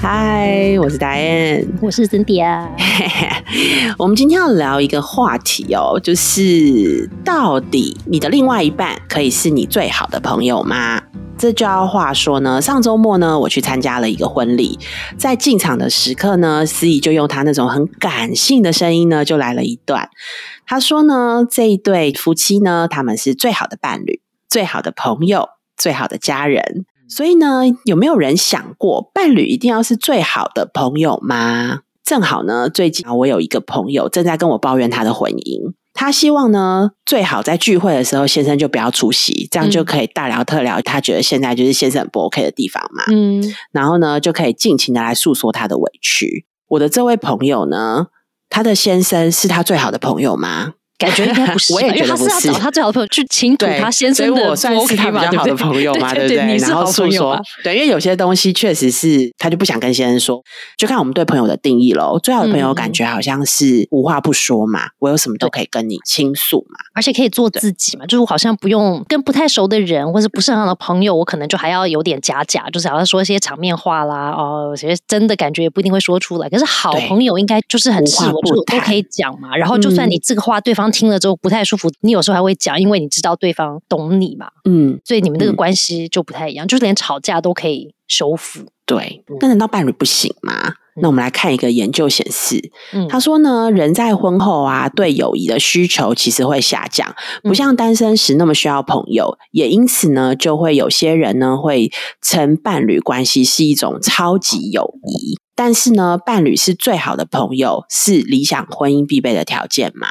嗨，我是达燕，我是 Cynthia。我们今天要聊一个话题哦，就是到底你的另外一半可以是你最好的朋友吗？这就要话说呢，上周末呢，我去参加了一个婚礼，在进场的时刻呢，司仪就用他那种很感性的声音呢，就来了一段。他说呢，这一对夫妻呢，他们是最好的伴侣、最好的朋友、最好的家人。所以呢，有没有人想过，伴侣一定要是最好的朋友吗？正好呢，最近我有一个朋友正在跟我抱怨他的婚姻，他希望呢，最好在聚会的时候，先生就不要出席，这样就可以大聊特聊。他觉得现在就是先生很不 OK 的地方嘛，嗯，然后呢，就可以尽情的来诉说他的委屈。我的这位朋友呢，他的先生是他最好的朋友吗？感觉应该不是，我也觉得不是。找他最好的朋友去倾吐他先生的，我算是他比较好的朋友嘛，对不对？然后诉说，对，因为有些东西确实是他就不想跟先生说，就看我们对朋友的定义喽。最好的朋友感觉好像是无话不说嘛，我有什么都可以跟你倾诉嘛，而且可以做自己嘛，就是好像不用跟不太熟的人或者不是很好的朋友，我可能就还要有点假假，就是好像说一些场面话啦，哦，其实真的感觉也不一定会说出来。可是好朋友应该就是很赤裸裸都可以讲嘛，然后就算你这个话对方。听了之后不太舒服，你有时候还会讲，因为你知道对方懂你嘛，嗯，所以你们这个关系就不太一样，就是连吵架都可以修复。对，那难道伴侣不行吗？那我们来看一个研究显示，他说呢，人在婚后啊，对友谊的需求其实会下降，不像单身时那么需要朋友，也因此呢，就会有些人呢会称伴侣关系是一种超级友谊。但是呢，伴侣是最好的朋友，是理想婚姻必备的条件吗？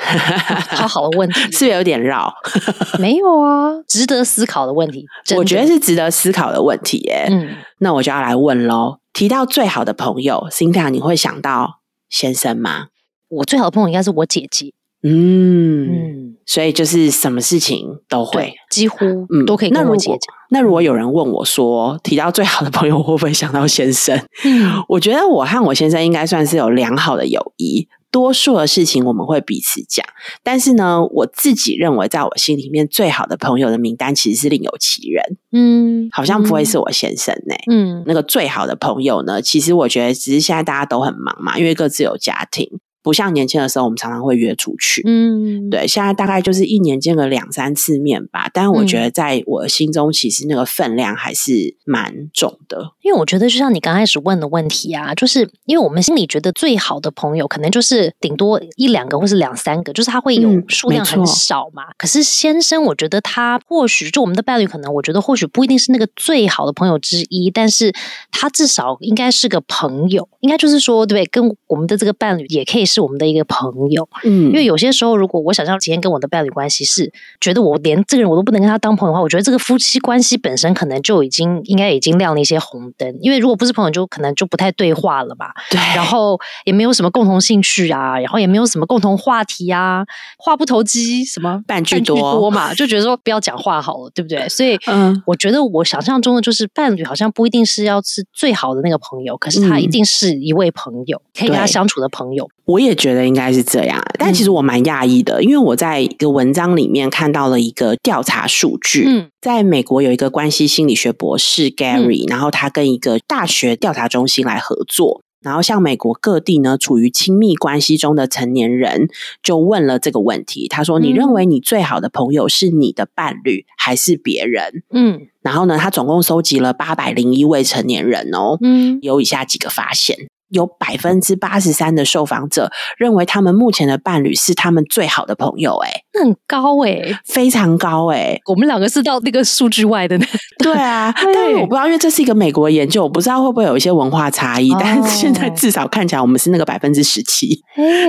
好好的问题，是不是有点绕？没有啊，值得思考的问题。我觉得是值得思考的问题耶。嗯，那我就要来问喽。提到最好的朋友，Cynthia，你会想到先生吗？我最好的朋友应该是我姐姐。嗯嗯，所以就是什么事情都会，几乎嗯都可以跟我姐讲。那如果有人问我说，提到最好的朋友，会不会想到先生？嗯，我觉得我和我先生应该算是有良好的友谊。多数的事情我们会彼此讲，但是呢，我自己认为，在我心里面最好的朋友的名单其实是另有其人。嗯，好像不会是我先生呢。嗯，那个最好的朋友呢，其实我觉得只是现在大家都很忙嘛，因为各自有家庭。不像年轻的时候，我们常常会约出去。嗯，对，现在大概就是一年见个两三次面吧。但是我觉得，在我心中，其实那个分量还是蛮重的。因为我觉得，就像你刚开始问的问题啊，就是因为我们心里觉得最好的朋友，可能就是顶多一两个，或是两三个，就是他会有数量很少嘛。可是先生，我觉得他或许就我们的伴侣，可能我觉得或许不一定是那个最好的朋友之一，但是他至少应该是个朋友。应该就是说，对，跟我们的这个伴侣也可以。是我们的一个朋友，嗯，因为有些时候，如果我想象今天跟我的伴侣关系是觉得我连这个人我都不能跟他当朋友的话，我觉得这个夫妻关系本身可能就已经应该已经亮了一些红灯。因为如果不是朋友，就可能就不太对话了吧，对，然后也没有什么共同兴趣啊，然后也没有什么共同话题啊，话不投机，什么半句多。嘛，就觉得说不要讲话好了，对不对？所以，嗯，我觉得我想象中的就是伴侣好像不一定是要是最好的那个朋友，可是他一定是一位朋友，可以跟他相处的朋友。我也觉得应该是这样，但其实我蛮讶异的，因为我在一个文章里面看到了一个调查数据。嗯，在美国有一个关系心理学博士 Gary，然后他跟一个大学调查中心来合作，然后向美国各地呢处于亲密关系中的成年人就问了这个问题。他说：“你认为你最好的朋友是你的伴侣还是别人？”嗯，然后呢，他总共收集了八百零一位成年人哦，嗯，有以下几个发现。有百分之八十三的受访者认为他们目前的伴侣是他们最好的朋友，哎，那很高哎，非常高哎。我们两个是到那个数据外的呢。对啊，但是我不知道，因为这是一个美国研究，我不知道会不会有一些文化差异。但是现在至少看起来，我们是那个百分之十七，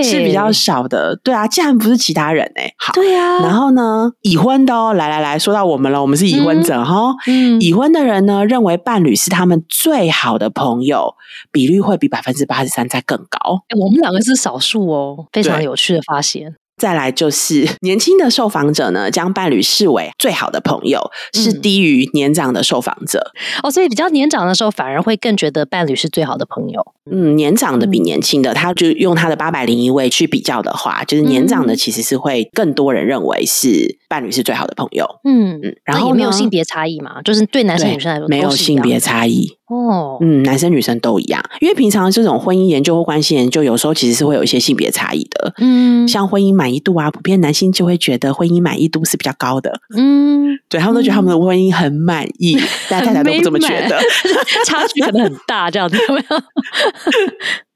是比较少的。对啊，竟然不是其他人哎。好，对啊。然后呢，已婚的哦，来来来说到我们了，我们是已婚者哈。嗯，已婚的人呢，认为伴侣是他们最好的朋友，比率会比百分。分之八十三再更高，哎我们两个是少数哦，非常有趣的发现。再来就是 年轻的受访者呢，将伴侣视为最好的朋友，是低于年长的受访者。哦，所以比较年长的时候，反而会更觉得伴侣是最好的朋友。嗯，年长的比年轻的，他就用他的八百零一位去比较的话，就是年长的其实是会更多人认为是伴侣是最好的朋友。嗯嗯，然后没有性别差异嘛，就是对男生女生来说没有性别差异。哦，嗯，男生女生都一样，因为平常这种婚姻研究或关系研究，有时候其实是会有一些性别差异的。嗯，像婚姻满意度啊，普遍男性就会觉得婚姻满意度是比较高的。嗯，对他们都觉得他们的婚姻很满意，大家太太都不这么觉得，差距可能很大，这样子有没有？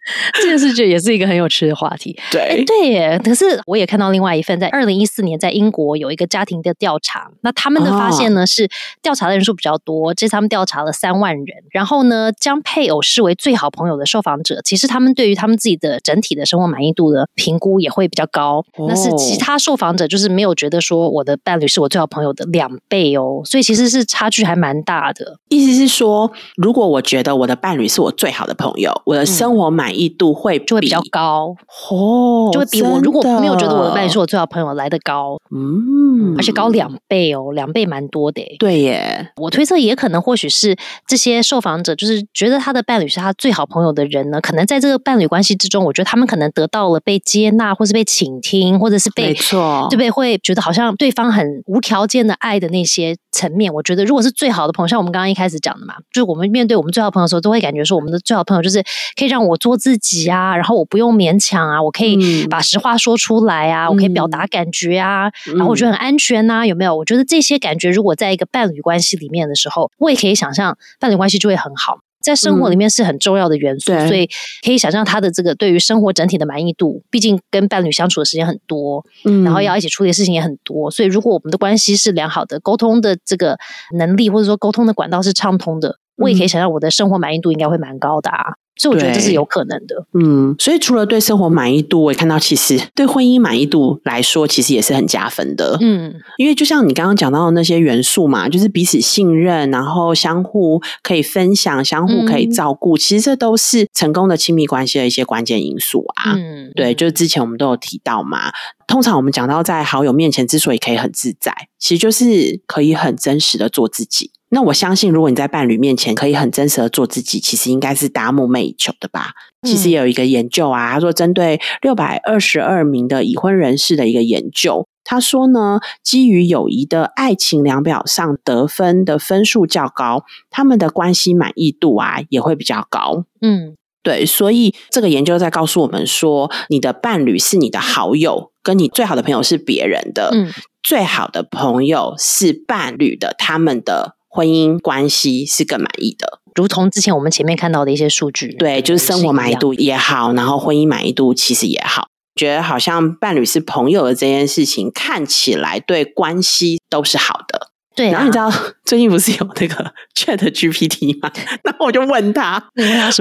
这件事情也是一个很有趣的话题。对，对耶。可是我也看到另外一份，在二零一四年，在英国有一个家庭的调查。那他们的发现呢，是调查的人数比较多，这次他们调查了三万人。然后呢，将配偶视为最好朋友的受访者，其实他们对于他们自己的整体的生活满意度的评估也会比较高。那是其他受访者就是没有觉得说我的伴侣是我最好朋友的两倍哦。所以其实是差距还蛮大的。意思是说，如果我觉得我的伴侣是我最好的朋友，我的生活满意度会就会比较高。哦，就会比我如果没有觉得我的伴侣是我最好朋友来的高，嗯，而且高两倍哦，两倍蛮多的。对耶，我推测也可能或许是这些受访者就是觉得他的伴侣是他最好朋友的人呢，可能在这个伴侣关系之中，我觉得他们可能得到了被接纳，或是被倾听，或者是被没错，对不对？会觉得好像对方很无条件的爱的那些层面，我觉得如果是最好的朋友，像我们刚刚一开始讲的嘛，就是我们面对我们最好朋友的时候，都会感觉说我们的最好朋友就是可以让我做自己。啊，然后我不用勉强啊，我可以把实话说出来啊，我可以表达感觉啊，然后我觉得很安全呐，有没有？我觉得这些感觉，如果在一个伴侣关系里面的时候，我也可以想象伴侣关系就会很好，在生活里面是很重要的元素，所以可以想象他的这个对于生活整体的满意度，毕竟跟伴侣相处的时间很多，嗯，然后要一起处理的事情也很多，所以如果我们的关系是良好的，沟通的这个能力或者说沟通的管道是畅通的，我也可以想象我的生活满意度应该会蛮高的啊。所以我觉得这是有可能的。嗯，所以除了对生活满意度，我也看到其实对婚姻满意度来说，其实也是很加分的。嗯，因为就像你刚刚讲到的那些元素嘛，就是彼此信任，然后相互可以分享，相互可以照顾，其实这都是成功的亲密关系的一些关键因素啊。嗯，对，就是之前我们都有提到嘛。通常我们讲到在好友面前之所以可以很自在，其实就是可以很真实的做自己。那我相信，如果你在伴侣面前可以很真实的做自己，其实应该是大家梦寐以求的吧？其实也有一个研究啊，他说针对六百二十二名的已婚人士的一个研究，他说呢，基于友谊的爱情量表上得分的分数较高，他们的关系满意度啊也会比较高。嗯，对，所以这个研究在告诉我们说，你的伴侣是你的好友，跟你最好的朋友是别人的，嗯，最好的朋友是伴侣的，他们的。婚姻关系是更满意的，如同之前我们前面看到的一些数据，对，就是生活满意度也好，然后婚姻满意度其实也好，觉得好像伴侣是朋友的这件事情，看起来对关系都是好的。对，然后你知道 最近不是有那个 Chat GPT 吗？然后我就问他，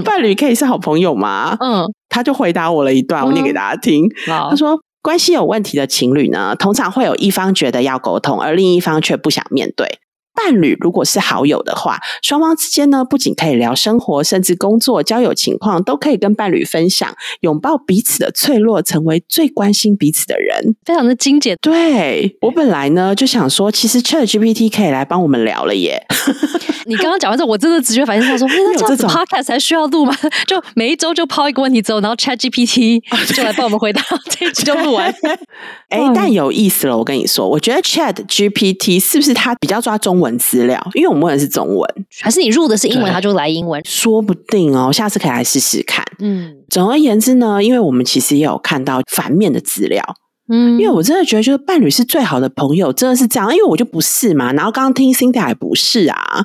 伴侣可以是好朋友吗？嗯，他就回答我了一段，我念给大家听。他说，关系有问题的情侣呢，通常会有一方觉得要沟通，而另一方却不想面对。伴侣如果是好友的话，双方之间呢，不仅可以聊生活，甚至工作、交友情况，都可以跟伴侣分享，拥抱彼此的脆弱，成为最关心彼此的人，非常的精简。对我本来呢就想说，其实 Chat GPT 可以来帮我们聊了耶。你刚刚讲完之后，我真的直觉反应到说，那这样子 Podcast 才需要录吗？就每一周就抛一个问题之后，然后 Chat GPT 就来帮我们回答，这一集就录完。哎，但有意思了，我跟你说，我觉得 Chat GPT 是不是它比较抓中文资料？因为我们问的是中文，还是你入的是英文，它就来英文？说不定哦，下次可以来试试看。嗯，总而言之呢，因为我们其实也有看到反面的资料。嗯，因为我真的觉得，就是伴侣是最好的朋友，真的是这样。因为我就不是嘛，然后刚刚听 Cindy 也不是啊，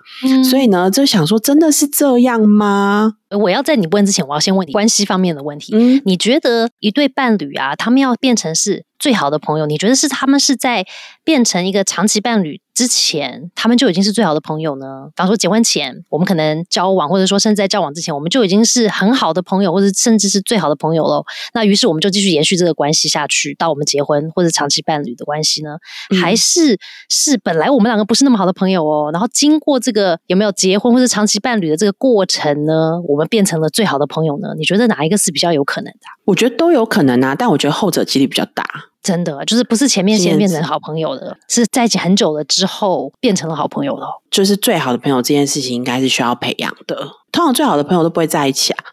所以呢，就想说，真的是这样吗？我要在你问之前，我要先问你关系方面的问题。嗯，你觉得一对伴侣啊，他们要变成是最好的朋友，你觉得是他们是在变成一个长期伴侣？之前他们就已经是最好的朋友呢。比方说结婚前，我们可能交往，或者说甚至在交往之前，我们就已经是很好的朋友，或者甚至是最好的朋友喽。那于是我们就继续延续这个关系下去，到我们结婚或者长期伴侣的关系呢？还是是本来我们两个不是那么好的朋友哦？然后经过这个有没有结婚或者长期伴侣的这个过程呢？我们变成了最好的朋友呢？你觉得哪一个是比较有可能的？我觉得都有可能啊，但我觉得后者几率比较大。真的，就是不是前面先变成好朋友的，是在一起很久了之后变成了好朋友的。就是最好的朋友这件事情，应该是需要培养的。通常最好的朋友都不会在一起啊。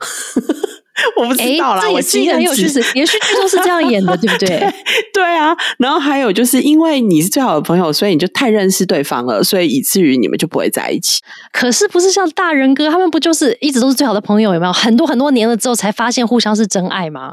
我不知道啦，我记得很有趣是，连续剧都是这样演的，对不对？对啊。然后还有就是因为你是最好的朋友，所以你就太认识对方了，所以以至于你们就不会在一起。可是不是像大人哥他们不就是一直都是最好的朋友？有没有很多很多年了之后才发现互相是真爱吗？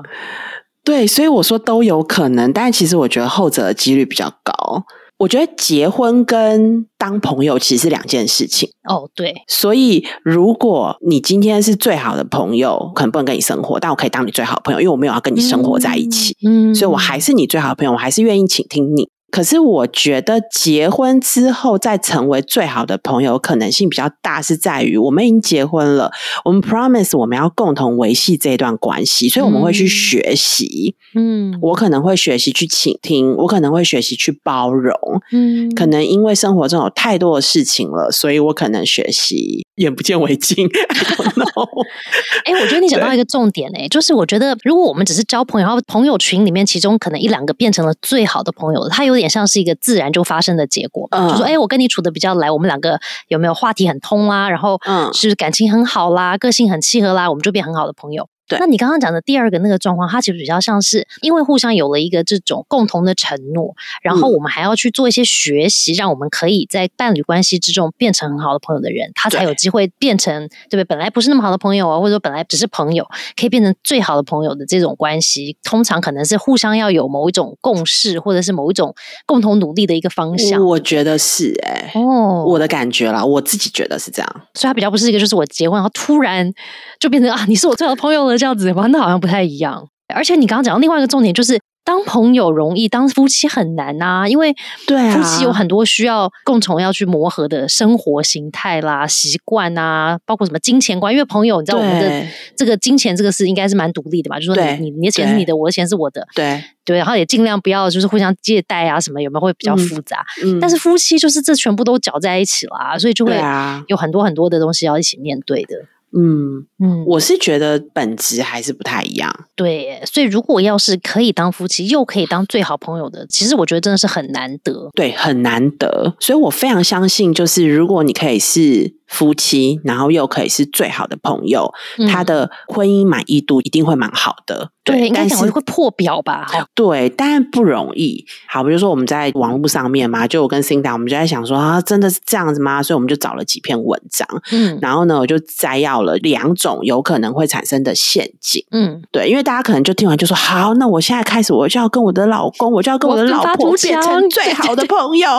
对，所以我说都有可能，但其实我觉得后者的几率比较高。我觉得结婚跟当朋友其实是两件事情哦。对，所以如果你今天是最好的朋友，可能不能跟你生活，但我可以当你最好的朋友，因为我没有要跟你生活在一起，嗯，所以我还是你最好的朋友，我还是愿意倾听你。可是我觉得结婚之后再成为最好的朋友可能性比较大，是在于我们已经结婚了，我们 promise 我们要共同维系这段关系，所以我们会去学习。嗯，我可能会学习去倾听，我可能会学习去包容。嗯，可能因为生活中有太多的事情了，所以我可能学习眼不见为净。哎，我觉得你讲到一个重点哎，就是我觉得如果我们只是交朋友，然后朋友群里面其中可能一两个变成了最好的朋友，他有点。也像是一个自然就发生的结果，就说哎，我跟你处的比较来，我们两个有没有话题很通啦？然后嗯，是感情很好啦，个性很契合啦，我们就变很好的朋友。那你刚刚讲的第二个那个状况，它其实比较像是因为互相有了一个这种共同的承诺，然后我们还要去做一些学习，让我们可以在伴侣关系之中变成很好的朋友的人，他才有机会变成对不对？本来不是那么好的朋友啊，或者说本来只是朋友，可以变成最好的朋友的这种关系，通常可能是互相要有某一种共识，或者是某一种共同努力的一个方向。我觉得是哎，哦，我的感觉啦，我自己觉得是这样，所以他比较不是一个，就是我结婚然后突然就变成啊，你是我最好的朋友了。这样子玩的好像不太一样，而且你刚刚讲到另外一个重点，就是当朋友容易，当夫妻很难呐。因为对夫妻有很多需要共同要去磨合的生活形态啦、习惯啊，包括什么金钱观。因为朋友，你知道我们的这个金钱这个事应该是蛮独立的吧？就说你你你的钱是你的，我的钱是我的，对对，然后也尽量不要就是互相借贷啊什么，有没有会比较复杂？嗯，但是夫妻就是这全部都搅在一起啦，所以就会有很多很多的东西要一起面对的。嗯嗯，我是觉得本质还是不太一样。对，所以如果要是可以当夫妻，又可以当最好朋友的，其实我觉得真的是很难得。对，很难得。所以我非常相信，就是如果你可以是。夫妻，然后又可以是最好的朋友，他的婚姻满意度一定会蛮好的。对，应该讲会破表吧？对，但不容易。好，比如说我们在网络上面嘛，就我跟 Cinda，我们就在想说啊，真的是这样子吗？所以我们就找了几篇文章，嗯，然后呢，我就摘要了两种有可能会产生的陷阱。嗯，对，因为大家可能就听完就说，好，那我现在开始我就要跟我的老公，我就要跟我的老婆变成最好的朋友。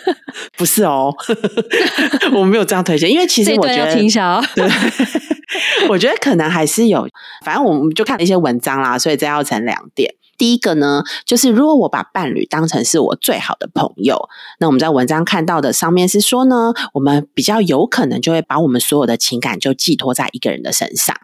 不是哦，我没有这样推荐。因为其实我觉得，对，我觉得可能还是有，反正我们就看了一些文章啦，所以这要成两点。第一个呢，就是如果我把伴侣当成是我最好的朋友，那我们在文章看到的上面是说呢，我们比较有可能就会把我们所有的情感就寄托在一个人的身上，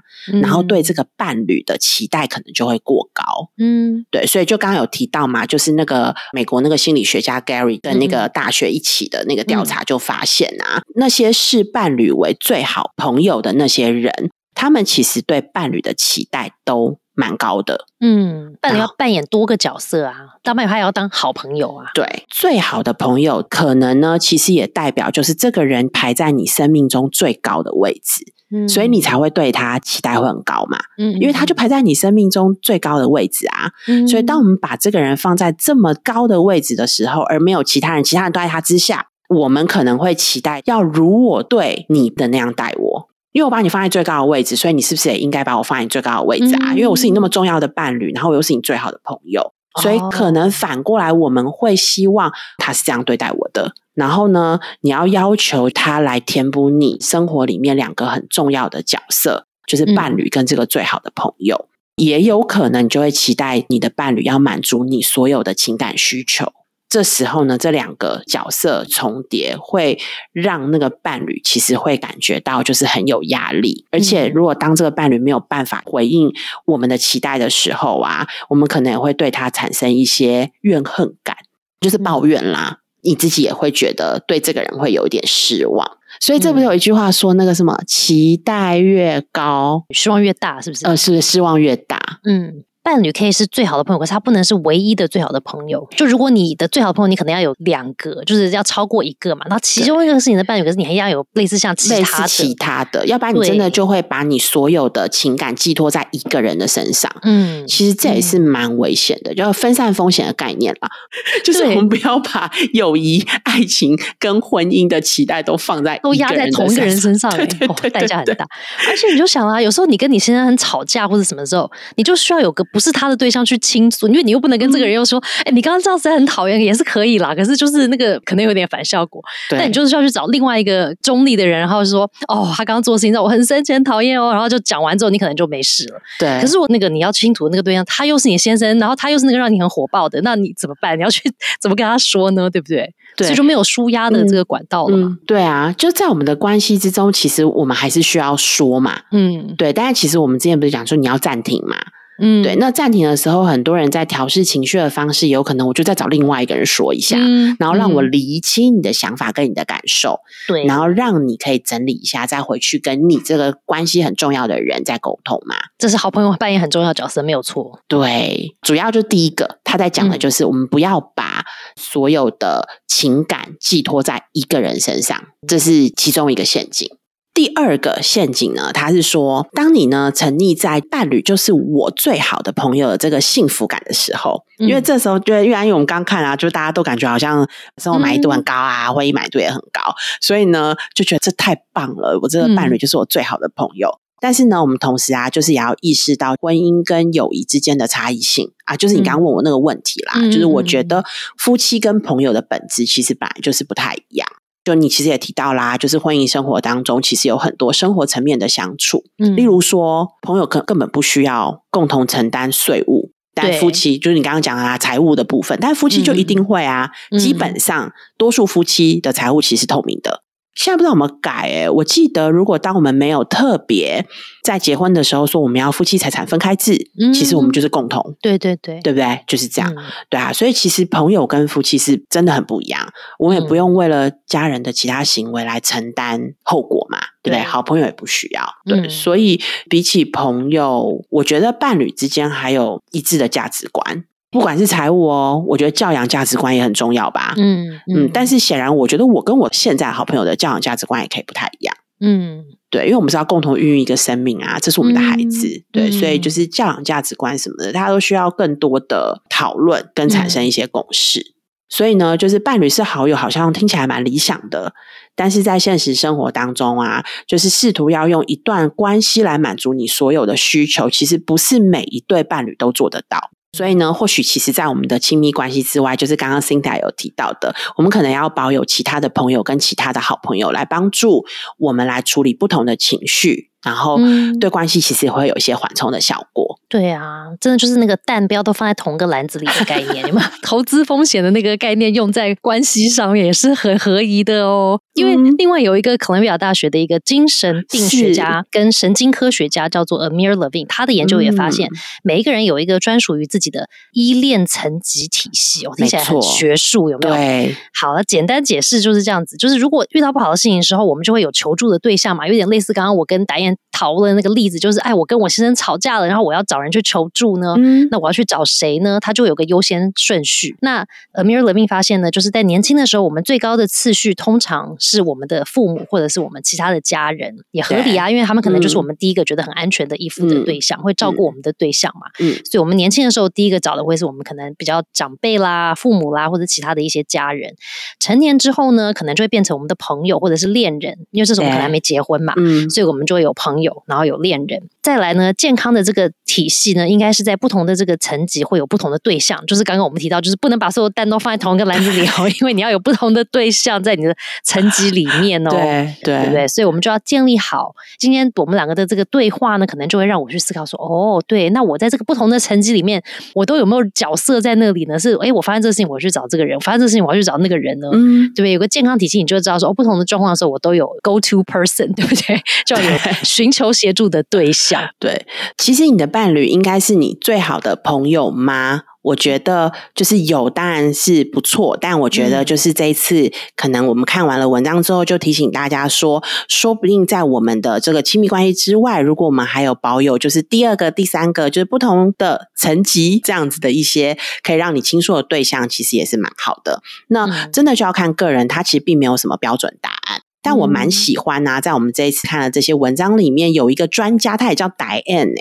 然后对这个伴侣的期待可能就会过高。嗯，对，所以就刚刚有提到嘛，就是那个美国那个心理学家 Gary 跟那个大学一起的那个调查就发现啊，那些视伴侣为最好朋友的那些人，他们其实对伴侣的期待都。蛮高的，嗯，伴侣要扮演多个角色啊，当伴侣还要当好朋友啊，对，最好的朋友可能呢，其实也代表就是这个人排在你生命中最高的位置，嗯，所以你才会对他期待会很高嘛，嗯，因为他就排在你生命中最高的位置啊，嗯，所以当我们把这个人放在这么高的位置的时候，而没有其他人，其他人都在他之下，我们可能会期待要如我对你的那样待我。因为我把你放在最高的位置，所以你是不是也应该把我放在最高的位置啊？因为我是你那么重要的伴侣，然后我又是你最好的朋友，所以可能反过来我们会希望他是这样对待我的。然后呢，你要要求他来填补你生活里面两个很重要的角色，就是伴侣跟这个最好的朋友。也有可能你就会期待你的伴侣要满足你所有的情感需求。这时候呢，这两个角色重叠，会让那个伴侣其实会感觉到就是很有压力。而且，如果当这个伴侣没有办法回应我们的期待的时候啊，我们可能也会对他产生一些怨恨感，就是抱怨啦。你自己也会觉得对这个人会有一点失望。所以这不是有一句话说那个什么，期待越高，失望越大，是不是？呃，是失望越大。嗯。伴侣可以是最好的朋友，可是他不能是唯一的最好的朋友。就如果你的最好的朋友，你可能要有两个，就是要超过一个嘛。那其中一个是你的伴侣，可是你还要有类似像其他的，其他的，要不然你真的就会把你所有的情感寄托在一个人的身上。嗯，其实这也是蛮危险的，就分散风险的概念啦。就是我们不要把友谊、爱情跟婚姻的期待都放在都压在同一个人身上，对 对对，代价很大。而且你就想啊，有时候你跟你先生很吵架或者什么时候，你就需要有个。不是他的对象去倾诉，因为你又不能跟这个人又说，哎，你刚刚这样子很讨厌，也是可以啦。可是就是那个可能有点反效果，但你就是要去找另外一个中立的人，然后说，哦，他刚刚做事情让我很生气、很讨厌哦，然后就讲完之后，你可能就没事了。对。可是我那个你要倾吐的那个对象，他又是你先生，然后他又是那个让你很火爆的，那你怎么办？你要去怎么跟他说呢？对不对？所以就没有舒压的这个管道了嘛。对啊，就在我们的关系之中，其实我们还是需要说嘛。嗯，对。但是其实我们之前不是讲说你要暂停嘛？嗯，对，那暂停的时候，很多人在调试情绪的方式，有可能我就再找另外一个人说一下，嗯然后让我理清你的想法跟你的感受，对，然后让你可以整理一下，再回去跟你这个关系很重要的人再沟通嘛。这是好朋友扮演很重要的角色，没有错。对，主要就第一个他在讲的就是，我们不要把所有的情感寄托在一个人身上，这是其中一个陷阱。第二个陷阱呢，他是说，当你呢沉溺在伴侣就是我最好的朋友的这个幸福感的时候，因为这时候，就因为我们刚看啊，就大家都感觉好像生活满意度很高啊，婚姻满意度也很高，所以呢就觉得这太棒了，我这个伴侣就是我最好的朋友。但是呢，我们同时啊，就是也要意识到婚姻跟友谊之间的差异性啊，就是你刚刚问我那个问题啦，就是我觉得夫妻跟朋友的本质其实本来就是不太一样。就你其实也提到啦，就是婚姻生活当中其实有很多生活层面的相处，嗯，例如说朋友根根本不需要共同承担税务，但夫妻就是你刚刚讲啊财务的部分，但夫妻就一定会啊，基本上多数夫妻的财务其实透明的。现在不知道怎么改诶，我记得如果当我们没有特别在结婚的时候说我们要夫妻财产分开制，其实我们就是共同，对对对，对不对？就是这样，对啊。所以其实朋友跟夫妻是真的很不一样，我们也不用为了家人的其他行为来承担后果嘛，对不对？好朋友也不需要，对。所以比起朋友，我觉得伴侣之间还有一致的价值观。不管是财务哦，我觉得教养价值观也很重要吧。嗯嗯，但是显然，我觉得我跟我现在好朋友的教养价值观也可以不太一样。嗯，对，因为我们是要共同孕育一个生命啊，这是我们的孩子，对，所以就是教养价值观什么的，大家都需要更多的讨论跟产生一些共识。所以呢，就是伴侣是好友，好像听起来蛮理想的，但是在现实生活当中啊，就是试图要用一段关系来满足你所有的需求，其实不是每一对伴侣都做得到。所以呢，或许其实，在我们的亲密关系之外，就是刚刚 Cindy 有提到的，我们可能要保有其他的朋友跟其他的好朋友来帮助我们来处理不同的情绪。然后对关系其实也会有一些缓冲的效果。对啊，真的就是那个蛋不要都放在同一个篮子里的概念，你们投资风险的那个概念用在关系上面也是很合宜的哦。因为另外有一个哥伦比亚大学的一个精神病学家跟神经科学家叫做 Amir Levine，他的研究也发现，每一个人有一个专属于自己的依恋层级体系哦，听起来很学术，有没有？对，好了，简单解释就是这样子，就是如果遇到不好的事情的时候，我们就会有求助的对象嘛，有点类似刚刚我跟达燕。讨论那个例子就是，哎，我跟我先生吵架了，然后我要找人去求助呢，那我要去找谁呢？他就有个优先顺序。那 Amir Levine 发现呢，就是在年轻的时候，我们最高的次序通常是我们的父母或者是我们其他的家人，也合理啊，因为他们可能就是我们第一个觉得很安全的依附的对象，会照顾我们的对象嘛。嗯，所以我们年轻的时候第一个找的会是我们可能比较长辈啦、父母啦或者其他的一些家人。成年之后呢，可能就会变成我们的朋友或者是恋人，因为这时候我们可能还没结婚嘛，嗯，所以我们就会有朋友。然后有恋人，再来呢，健康的这个体系呢，应该是在不同的这个层级会有不同的对象。就是刚刚我们提到，就是不能把所有蛋都放在同一个篮子里哦，因为你要有不同的对象在你的层级里面哦，对对不对？所以我们就要建立好。今天我们两个的这个对话呢，可能就会让我去思考说，哦，对，那我在这个不同的层级里面，我都有没有角色在那里呢？是，哎，我发现这个事情，我去找这个人；发现这个事情，我要去找那个人呢？嗯，对不对？有个健康体系，你就知道说，哦，不同的状况的时候，我都有 go to person，对不对？就要有寻求协助的对象。对，其实你的伴侣应该是你最好的朋友吗？我觉得就是有当然是不错，但我觉得就是这一次可能我们看完了文章之后，就提醒大家说，说不定在我们的这个亲密关系之外，如果我们还有保有就是第二个、第三个，就是不同的层级这样子的一些可以让你倾诉的对象，其实也是蛮好的。那真的就要看个人，他其实并没有什么标准答案。但我蛮喜欢呐，在我们这一次看的这些文章里面，有一个专家，他也叫 Diane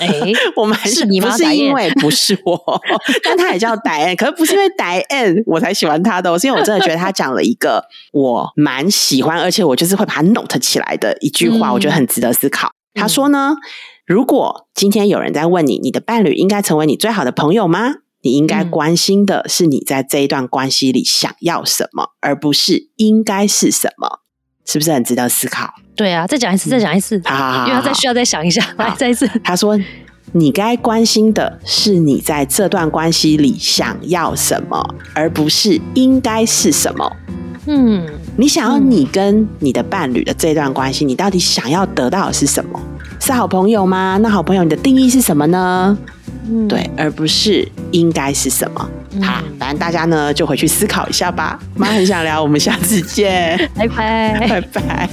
哎，我们是你不是因为不是我，但他也叫 Diane，可是不是因为 Diane 我才喜欢他的，是因为我真的觉得他讲了一个我蛮喜欢，而且我就是会把它 note 起来的一句话，我觉得很值得思考。他说呢，如果今天有人在问你，你的伴侣应该成为你最好的朋友吗？你应该关心的是你在这一段关系里想要什么，而不是应该是什么。是不是很值得思考？对啊，再讲一次，再讲一次，好好好，因为再需要再想一下，来再一次。他说：“你该关心的是你在这段关系里想要什么，而不是应该是什么。”嗯，你想要你跟你的伴侣的这段关系，你到底想要得到的是什么？是好朋友吗？那好朋友你的定义是什么呢？对，而不是应该是什么。好，反正大家呢就回去思考一下吧。妈很想聊，我们下次见，拜拜，拜拜。